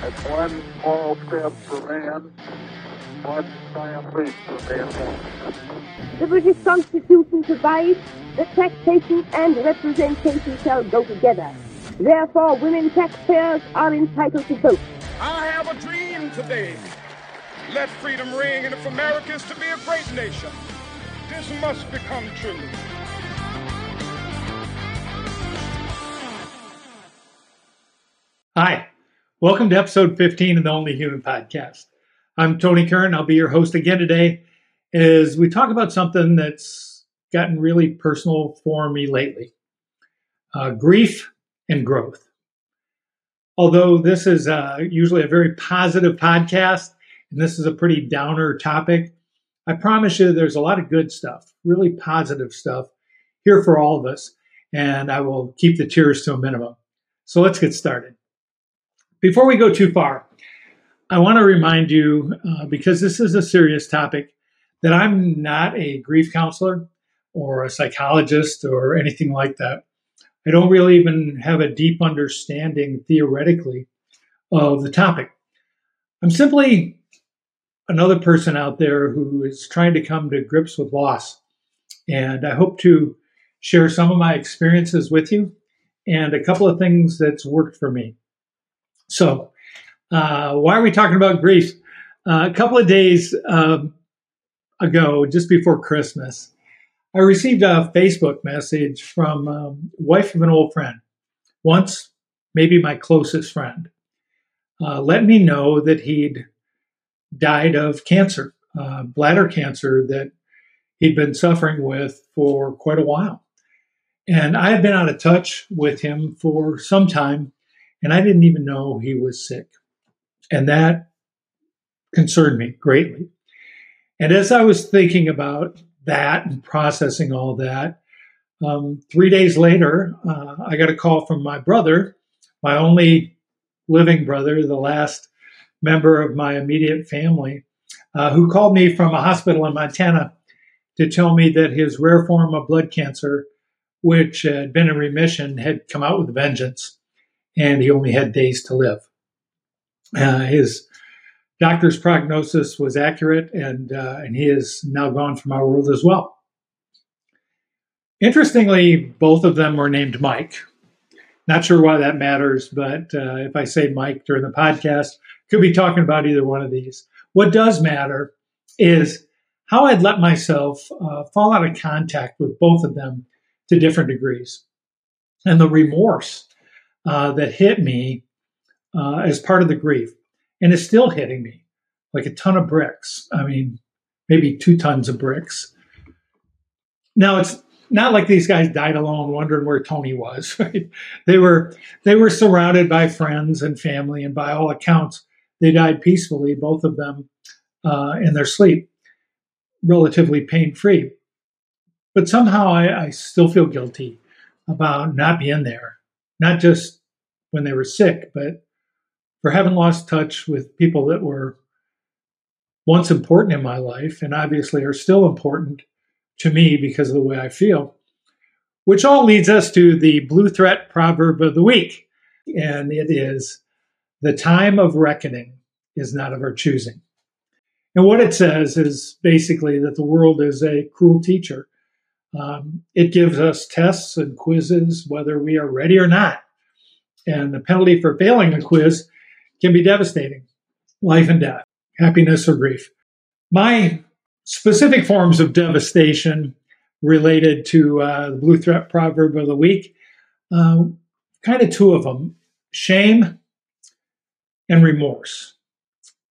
That's one small step for man, one giant leap for mankind. The British Constitution provides that taxation and representation shall go together. Therefore, women taxpayers are entitled to vote. I have a dream today. Let freedom ring, and if America is to be a great nation, this must become true. Hi, welcome to episode 15 of the Only Human podcast. I'm Tony Kern. I'll be your host again today as we talk about something that's gotten really personal for me lately uh, grief and growth. Although this is uh, usually a very positive podcast and this is a pretty downer topic, I promise you there's a lot of good stuff, really positive stuff here for all of us, and I will keep the tears to a minimum. So let's get started. Before we go too far, I want to remind you, uh, because this is a serious topic, that I'm not a grief counselor or a psychologist or anything like that. I don't really even have a deep understanding theoretically of the topic. I'm simply another person out there who is trying to come to grips with loss. And I hope to share some of my experiences with you and a couple of things that's worked for me. So, uh, why are we talking about grief? Uh, a couple of days uh, ago, just before Christmas, I received a Facebook message from um, wife of an old friend, once maybe my closest friend. Uh, let me know that he'd died of cancer, uh, bladder cancer that he'd been suffering with for quite a while. And I had been out of touch with him for some time and I didn't even know he was sick. And that concerned me greatly. And as I was thinking about that and processing all that, um, three days later, uh, I got a call from my brother, my only living brother, the last member of my immediate family, uh, who called me from a hospital in Montana to tell me that his rare form of blood cancer, which had been in remission, had come out with vengeance and he only had days to live. Uh, his doctor's prognosis was accurate, and uh, and he is now gone from our world as well. Interestingly, both of them were named Mike. Not sure why that matters, but uh, if I say Mike during the podcast, could be talking about either one of these. What does matter is how I'd let myself uh, fall out of contact with both of them to different degrees, and the remorse uh, that hit me uh, as part of the grief, and is still hitting me like a ton of bricks. I mean, maybe two tons of bricks. Now it's not like these guys died alone, wondering where Tony was. Right? They were they were surrounded by friends and family, and by all accounts, they died peacefully, both of them, uh, in their sleep, relatively pain free. But somehow I, I still feel guilty about not being there not just when they were sick, but for having lost touch with people that were once important in my life and obviously are still important to me because of the way I feel. Which all leads us to the blue threat proverb of the week. And it is the time of reckoning is not of our choosing. And what it says is basically that the world is a cruel teacher um, it gives us tests and quizzes whether we are ready or not. And the penalty for failing a quiz can be devastating life and death, happiness or grief. My specific forms of devastation related to uh, the Blue Threat Proverb of the Week, uh, kind of two of them shame and remorse.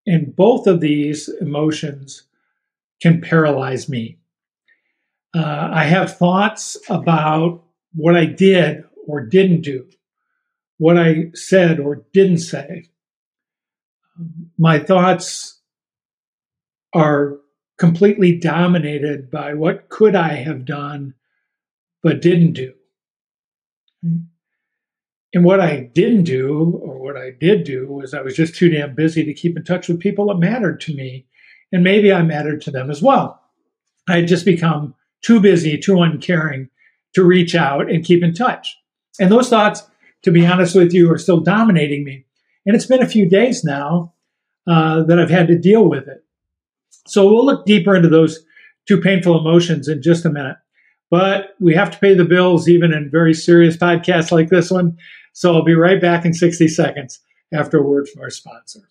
And both of these emotions can paralyze me. Uh, I have thoughts about what I did or didn't do, what I said or didn't say. My thoughts are completely dominated by what could I have done but didn't do. And what I didn't do, or what I did do, was I was just too damn busy to keep in touch with people that mattered to me. And maybe I mattered to them as well. I had just become too busy, too uncaring to reach out and keep in touch. And those thoughts, to be honest with you, are still dominating me. And it's been a few days now uh, that I've had to deal with it. So we'll look deeper into those two painful emotions in just a minute. But we have to pay the bills even in very serious podcasts like this one. So I'll be right back in 60 seconds after a word from our sponsor.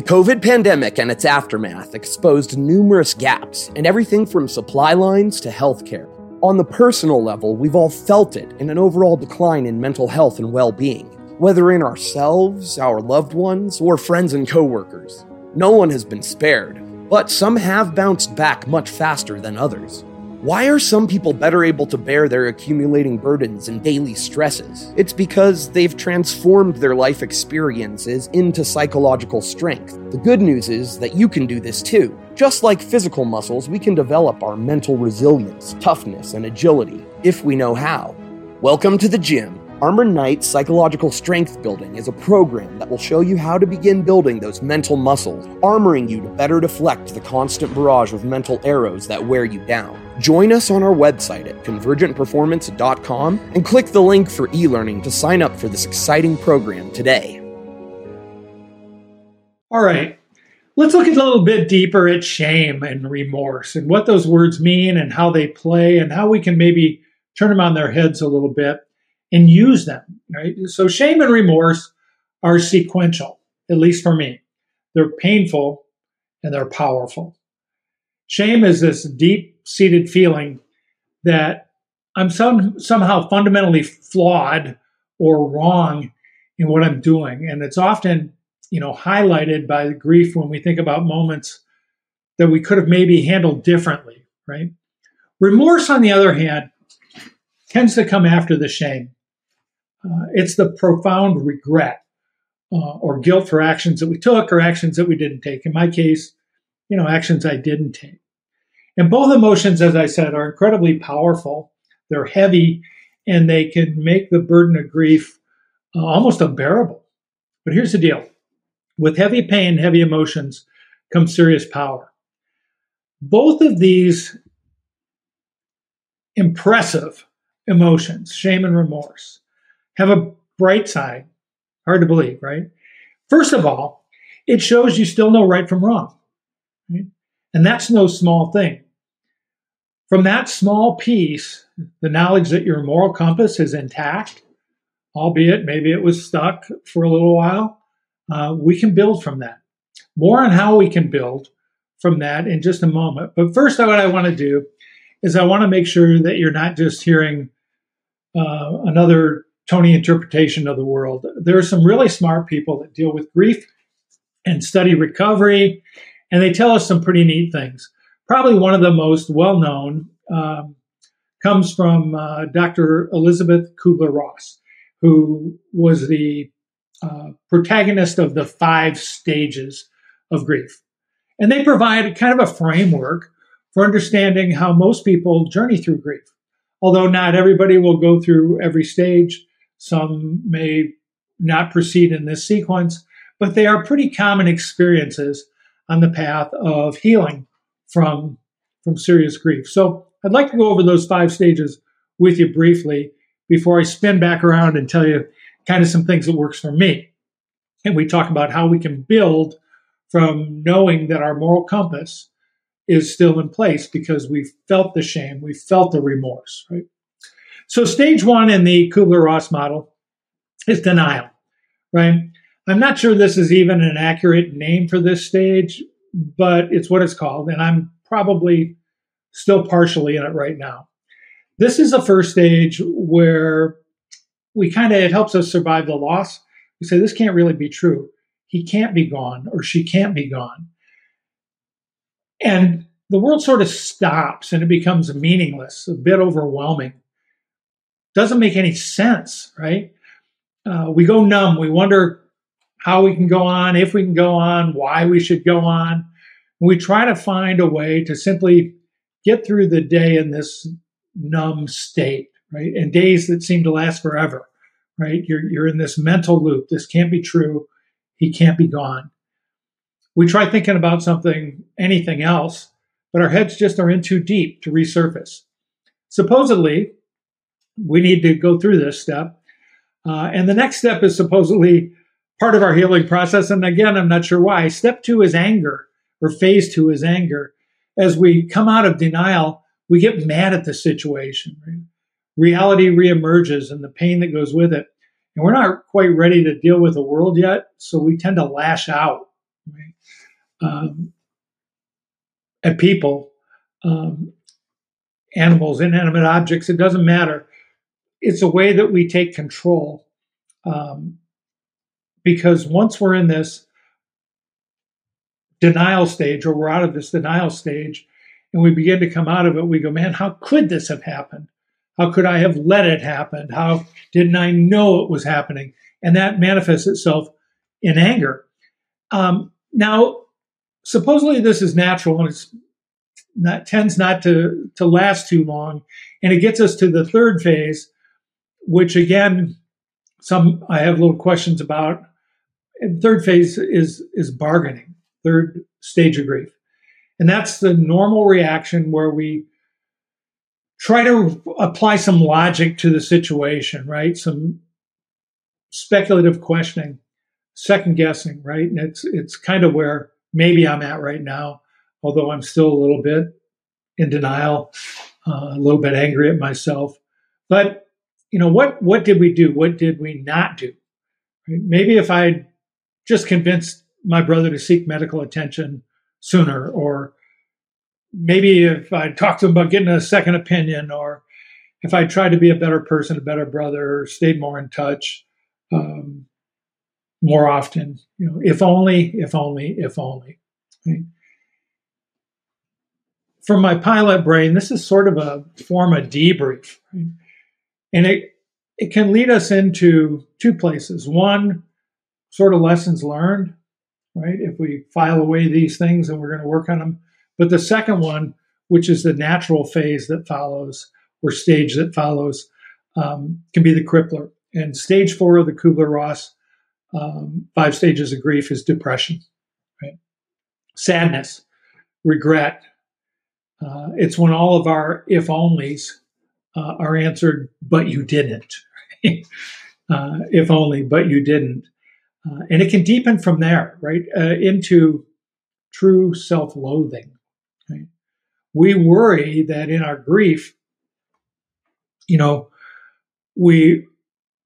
The COVID pandemic and its aftermath exposed numerous gaps in everything from supply lines to healthcare. On the personal level, we've all felt it in an overall decline in mental health and well being, whether in ourselves, our loved ones, or friends and coworkers. No one has been spared, but some have bounced back much faster than others. Why are some people better able to bear their accumulating burdens and daily stresses? It's because they've transformed their life experiences into psychological strength. The good news is that you can do this too. Just like physical muscles, we can develop our mental resilience, toughness, and agility if we know how. Welcome to the gym. Armor Knight Psychological Strength Building is a program that will show you how to begin building those mental muscles, armoring you to better deflect the constant barrage of mental arrows that wear you down. Join us on our website at convergentperformance.com and click the link for e learning to sign up for this exciting program today. All right, let's look a little bit deeper at shame and remorse and what those words mean and how they play and how we can maybe turn them on their heads a little bit and use them. Right? So shame and remorse are sequential, at least for me. They're painful and they're powerful. Shame is this deep seated feeling that I'm some, somehow fundamentally flawed or wrong in what I'm doing. And it's often, you know, highlighted by grief when we think about moments that we could have maybe handled differently, right? Remorse, on the other hand, tends to come after the shame. Uh, it's the profound regret uh, or guilt for actions that we took or actions that we didn't take. In my case, you know, actions I didn't take. And both emotions, as I said, are incredibly powerful. They're heavy and they can make the burden of grief uh, almost unbearable. But here's the deal with heavy pain, heavy emotions comes serious power. Both of these impressive emotions, shame and remorse, have a bright side. Hard to believe, right? First of all, it shows you still know right from wrong. Right? And that's no small thing. From that small piece, the knowledge that your moral compass is intact, albeit maybe it was stuck for a little while, uh, we can build from that. More on how we can build from that in just a moment. But first, what I want to do is I want to make sure that you're not just hearing uh, another Tony interpretation of the world. There are some really smart people that deal with grief and study recovery, and they tell us some pretty neat things. Probably one of the most well known um, comes from uh, Dr. Elizabeth Kubler Ross, who was the uh, protagonist of the five stages of grief. And they provide kind of a framework for understanding how most people journey through grief. Although not everybody will go through every stage, some may not proceed in this sequence, but they are pretty common experiences on the path of healing from, from serious grief. So I'd like to go over those five stages with you briefly before I spin back around and tell you kind of some things that works for me. And we talk about how we can build from knowing that our moral compass is still in place because we felt the shame, we felt the remorse, right? So, stage one in the Kubler Ross model is denial, right? I'm not sure this is even an accurate name for this stage, but it's what it's called. And I'm probably still partially in it right now. This is the first stage where we kind of, it helps us survive the loss. We say, this can't really be true. He can't be gone or she can't be gone. And the world sort of stops and it becomes meaningless, a bit overwhelming doesn't make any sense, right? Uh, we go numb. We wonder how we can go on, if we can go on, why we should go on. We try to find a way to simply get through the day in this numb state, right? And days that seem to last forever, right? You're, you're in this mental loop. This can't be true. He can't be gone. We try thinking about something, anything else, but our heads just are in too deep to resurface. Supposedly, we need to go through this step. Uh, and the next step is supposedly part of our healing process. And again, I'm not sure why. Step two is anger, or phase two is anger. As we come out of denial, we get mad at the situation. Right? Reality reemerges and the pain that goes with it. And we're not quite ready to deal with the world yet, so we tend to lash out right? um, at people, um, animals, inanimate objects. It doesn't matter. It's a way that we take control. Um, because once we're in this denial stage or we're out of this denial stage and we begin to come out of it, we go, man, how could this have happened? How could I have let it happen? How didn't I know it was happening? And that manifests itself in anger. Um, now, supposedly this is natural and it's not, tends not to, to last too long. And it gets us to the third phase, which again, some I have little questions about. And third phase is is bargaining, third stage of grief. And that's the normal reaction where we try to apply some logic to the situation, right? Some speculative questioning, second guessing, right? And it's it's kind of where maybe I'm at right now, although I'm still a little bit in denial, uh, a little bit angry at myself. But you know what? What did we do? What did we not do? Maybe if I just convinced my brother to seek medical attention sooner, or maybe if I talked to him about getting a second opinion, or if I tried to be a better person, a better brother, stayed more in touch um, more often. You know, if only, if only, if only. Right? From my pilot brain, this is sort of a form of debrief, right? And it it can lead us into two places. One, sort of lessons learned, right? If we file away these things and we're going to work on them but the second one, which is the natural phase that follows or stage that follows, um, can be the crippler. And stage four of the Kubler Ross um, five stages of grief is depression, right? Sadness, regret. Uh, it's when all of our if onlys uh, are answered, but you didn't. uh, if only, but you didn't. Uh, and it can deepen from there, right, uh, into true self loathing. Right? We worry that in our grief, you know, we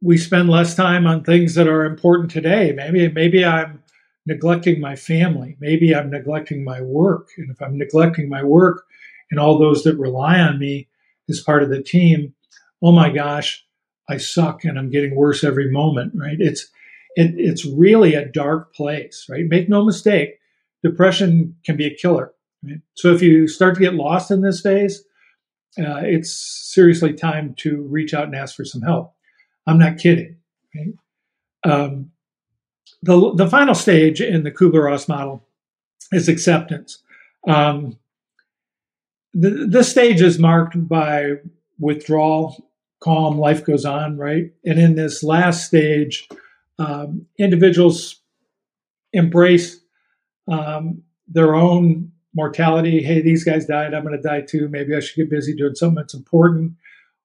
we spend less time on things that are important today. Maybe maybe I'm neglecting my family. Maybe I'm neglecting my work. And if I'm neglecting my work and all those that rely on me as part of the team, oh my gosh, I suck and I'm getting worse every moment, right? It's it, it's really a dark place, right? Make no mistake, depression can be a killer. Right? So if you start to get lost in this phase, uh, it's seriously time to reach out and ask for some help. I'm not kidding. Right? Um, the, the final stage in the Kubler Ross model is acceptance. Um, the, this stage is marked by withdrawal, calm, life goes on, right? And in this last stage, um, individuals embrace um, their own mortality. Hey, these guys died. I'm going to die too. Maybe I should get busy doing something that's important.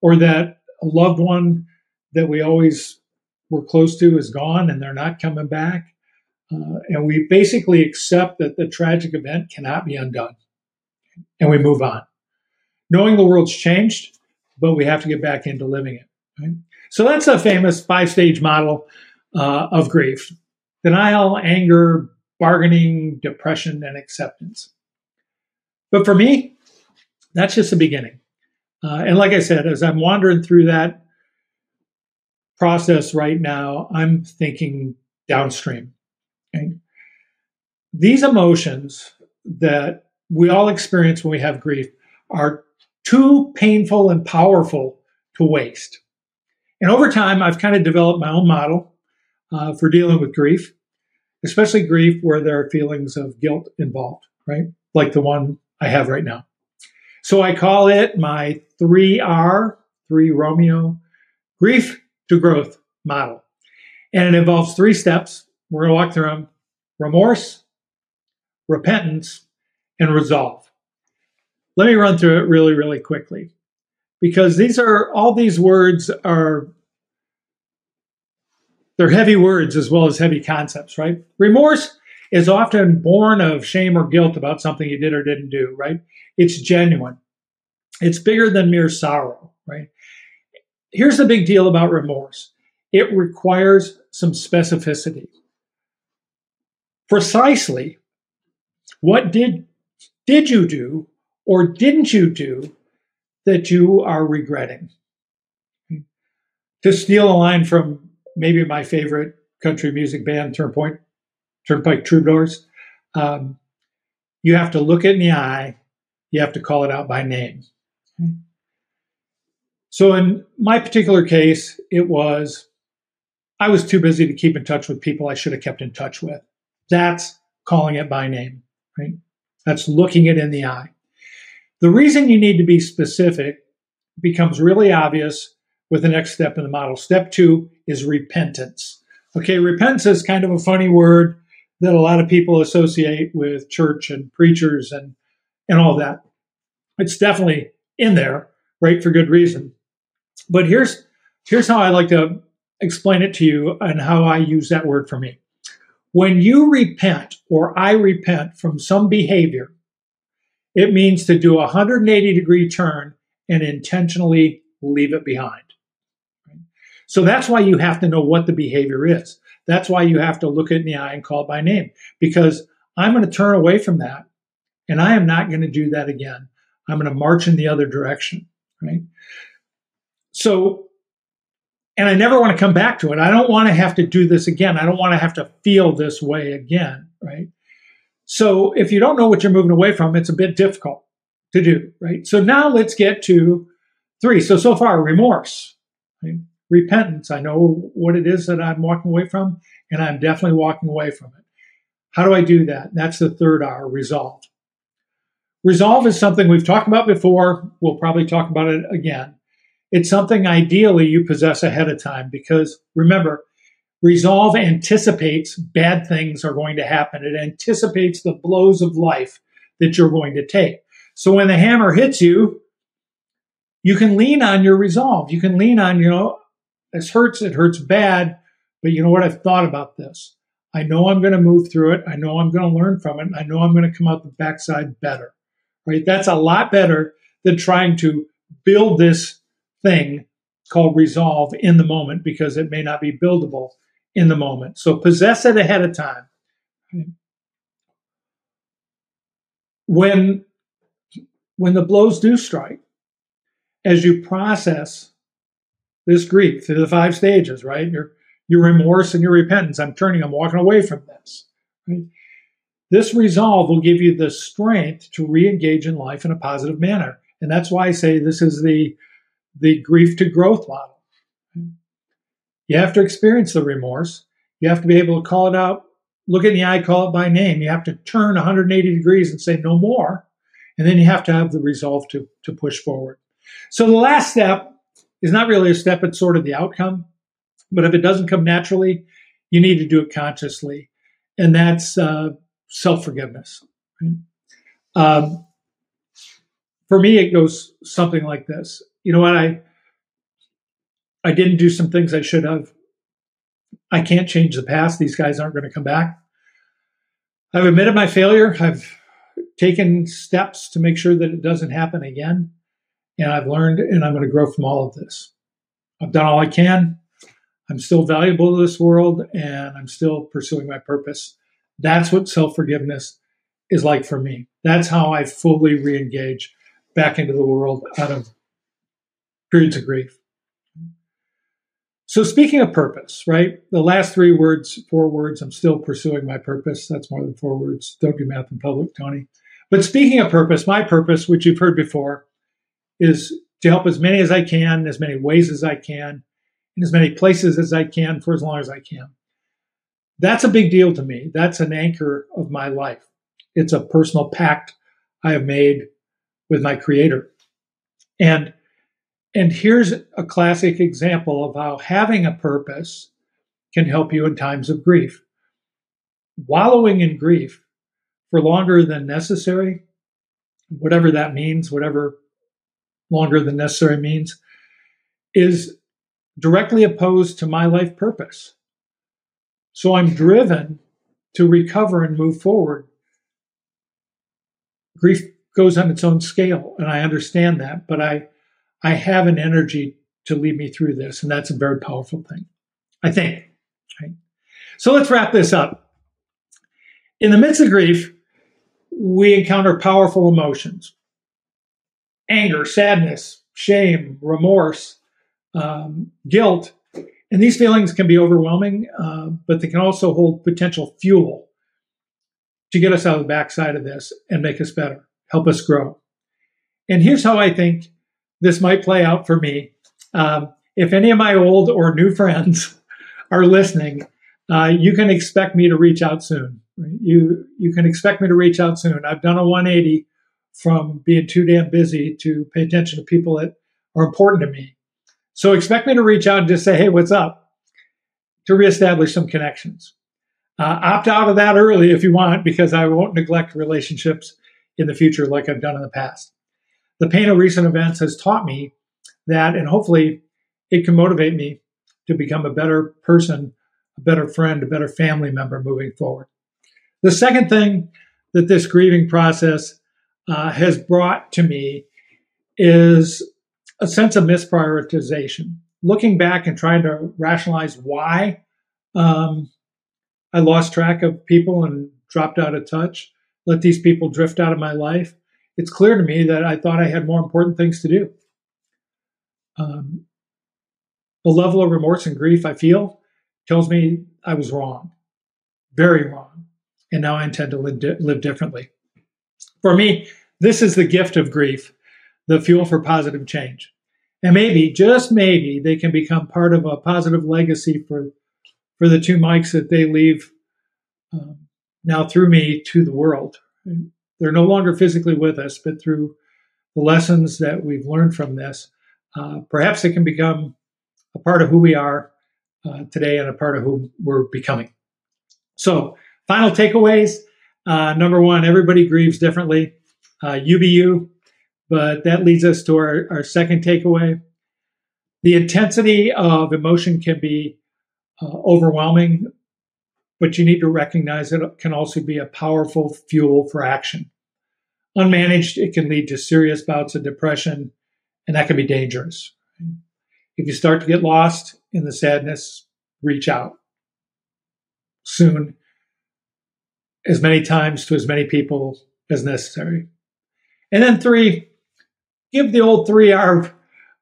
Or that a loved one that we always were close to is gone and they're not coming back. Uh, and we basically accept that the tragic event cannot be undone. And we move on. Knowing the world's changed, but we have to get back into living it. Right? So that's a famous five stage model uh, of grief denial, anger, bargaining, depression, and acceptance. But for me, that's just the beginning. Uh, and like I said, as I'm wandering through that process right now, I'm thinking downstream. Okay? These emotions that we all experience when we have grief are too painful and powerful to waste. And over time, I've kind of developed my own model uh, for dealing with grief, especially grief where there are feelings of guilt involved, right? Like the one I have right now. So I call it my 3R, 3 Romeo, grief to growth model. And it involves three steps. We're going to walk through them remorse, repentance, and resolve. Let me run through it really, really quickly because these are all these words are they're heavy words as well as heavy concepts, right? Remorse is often born of shame or guilt about something you did or didn't do, right? It's genuine. It's bigger than mere sorrow, right? Here's the big deal about remorse. It requires some specificity. Precisely what did did you do or didn't you do that you are regretting? To steal a line from maybe my favorite country music band, Turnpoint, Turnpike Troubadours, um, you have to look it in the eye, you have to call it out by name. So in my particular case, it was I was too busy to keep in touch with people I should have kept in touch with. That's calling it by name, right? That's looking it in the eye. The reason you need to be specific becomes really obvious with the next step in the model. Step two is repentance. Okay, repentance is kind of a funny word that a lot of people associate with church and preachers and, and all that. It's definitely in there, right, for good reason. But here's here's how I like to explain it to you and how I use that word for me. When you repent or I repent from some behavior, it means to do a 180 degree turn and intentionally leave it behind. So that's why you have to know what the behavior is. That's why you have to look it in the eye and call it by name because I'm going to turn away from that and I am not going to do that again. I'm going to march in the other direction, right? So and I never want to come back to it. I don't want to have to do this again. I don't want to have to feel this way again, right? So if you don't know what you're moving away from, it's a bit difficult to do, right? So now let's get to three. So so far, remorse, right? repentance. I know what it is that I'm walking away from, and I'm definitely walking away from it. How do I do that? That's the third R, resolve. Resolve is something we've talked about before. We'll probably talk about it again. It's something ideally you possess ahead of time because remember, resolve anticipates bad things are going to happen. It anticipates the blows of life that you're going to take. So when the hammer hits you, you can lean on your resolve. You can lean on, you know, this hurts, it hurts bad, but you know what? I've thought about this. I know I'm going to move through it. I know I'm going to learn from it. I know I'm going to come out the backside better. Right? That's a lot better than trying to build this thing called resolve in the moment because it may not be buildable in the moment. So possess it ahead of time. When when the blows do strike, as you process this grief through the five stages, right? Your your remorse and your repentance. I'm turning, I'm walking away from this. This resolve will give you the strength to re-engage in life in a positive manner. And that's why I say this is the the grief to growth model. You have to experience the remorse. You have to be able to call it out, look in the eye, call it by name. You have to turn 180 degrees and say no more. And then you have to have the resolve to, to push forward. So the last step is not really a step, it's sort of the outcome. But if it doesn't come naturally, you need to do it consciously. And that's uh, self forgiveness. Right? Um, for me, it goes something like this you know what I I didn't do some things I should have. I can't change the past. These guys aren't going to come back. I've admitted my failure. I've taken steps to make sure that it doesn't happen again. And I've learned and I'm going to grow from all of this. I've done all I can. I'm still valuable to this world and I'm still pursuing my purpose. That's what self forgiveness is like for me. That's how I fully re engage back into the world out of periods of grief. So, speaking of purpose, right? The last three words, four words, I'm still pursuing my purpose. That's more than four words. Don't do math in public, Tony. But speaking of purpose, my purpose, which you've heard before, is to help as many as I can, as many ways as I can, in as many places as I can for as long as I can. That's a big deal to me. That's an anchor of my life. It's a personal pact I have made with my creator. And and here's a classic example of how having a purpose can help you in times of grief. Wallowing in grief for longer than necessary, whatever that means, whatever longer than necessary means, is directly opposed to my life purpose. So I'm driven to recover and move forward. Grief goes on its own scale, and I understand that, but I, I have an energy to lead me through this, and that's a very powerful thing. I think. Right? So let's wrap this up. In the midst of grief, we encounter powerful emotions anger, sadness, shame, remorse, um, guilt. And these feelings can be overwhelming, uh, but they can also hold potential fuel to get us out of the backside of this and make us better, help us grow. And here's how I think this might play out for me. Um, if any of my old or new friends are listening, uh, you can expect me to reach out soon. You you can expect me to reach out soon. I've done a 180 from being too damn busy to pay attention to people that are important to me. So expect me to reach out and just say, "Hey, what's up?" to reestablish some connections. Uh, opt out of that early if you want, because I won't neglect relationships in the future like I've done in the past. The pain of recent events has taught me that, and hopefully, it can motivate me to become a better person, a better friend, a better family member moving forward. The second thing that this grieving process uh, has brought to me is a sense of misprioritization. Looking back and trying to rationalize why um, I lost track of people and dropped out of touch, let these people drift out of my life, it's clear to me that I thought I had more important things to do. Um, the level of remorse and grief I feel tells me I was wrong, very wrong. And now I intend to live, di- live differently. For me, this is the gift of grief, the fuel for positive change. And maybe, just maybe, they can become part of a positive legacy for, for the two Mikes that they leave um, now through me to the world. They're no longer physically with us, but through the lessons that we've learned from this, uh, perhaps it can become a part of who we are uh, today and a part of who we're becoming. So, final takeaways. Uh, number one, everybody grieves differently. Uh, you be you. But that leads us to our, our second takeaway. The intensity of emotion can be uh, overwhelming, but you need to recognize that it can also be a powerful fuel for action. Unmanaged, it can lead to serious bouts of depression, and that can be dangerous. If you start to get lost in the sadness, reach out soon, as many times to as many people as necessary. And then three, give the old three R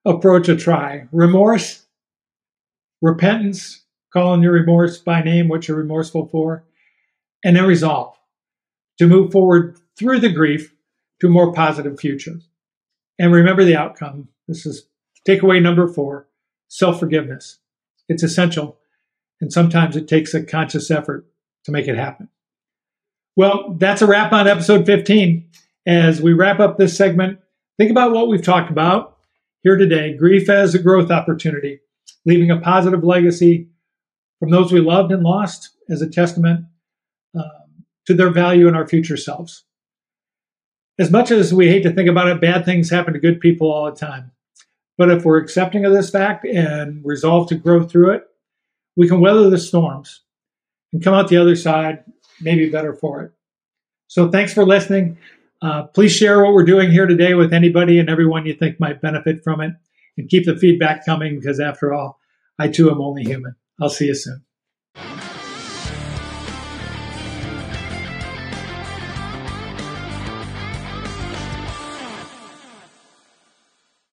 approach a try. Remorse, repentance, calling your remorse by name, what you're remorseful for, and then resolve to move forward through the grief to a more positive future. And remember the outcome. This is takeaway number four self forgiveness. It's essential, and sometimes it takes a conscious effort to make it happen. Well, that's a wrap on episode 15. As we wrap up this segment, think about what we've talked about here today grief as a growth opportunity, leaving a positive legacy from those we loved and lost as a testament um, to their value in our future selves. As much as we hate to think about it, bad things happen to good people all the time. But if we're accepting of this fact and resolve to grow through it, we can weather the storms and come out the other side maybe better for it. So thanks for listening. Uh, please share what we're doing here today with anybody and everyone you think might benefit from it. And keep the feedback coming because, after all, I too am only human. I'll see you soon.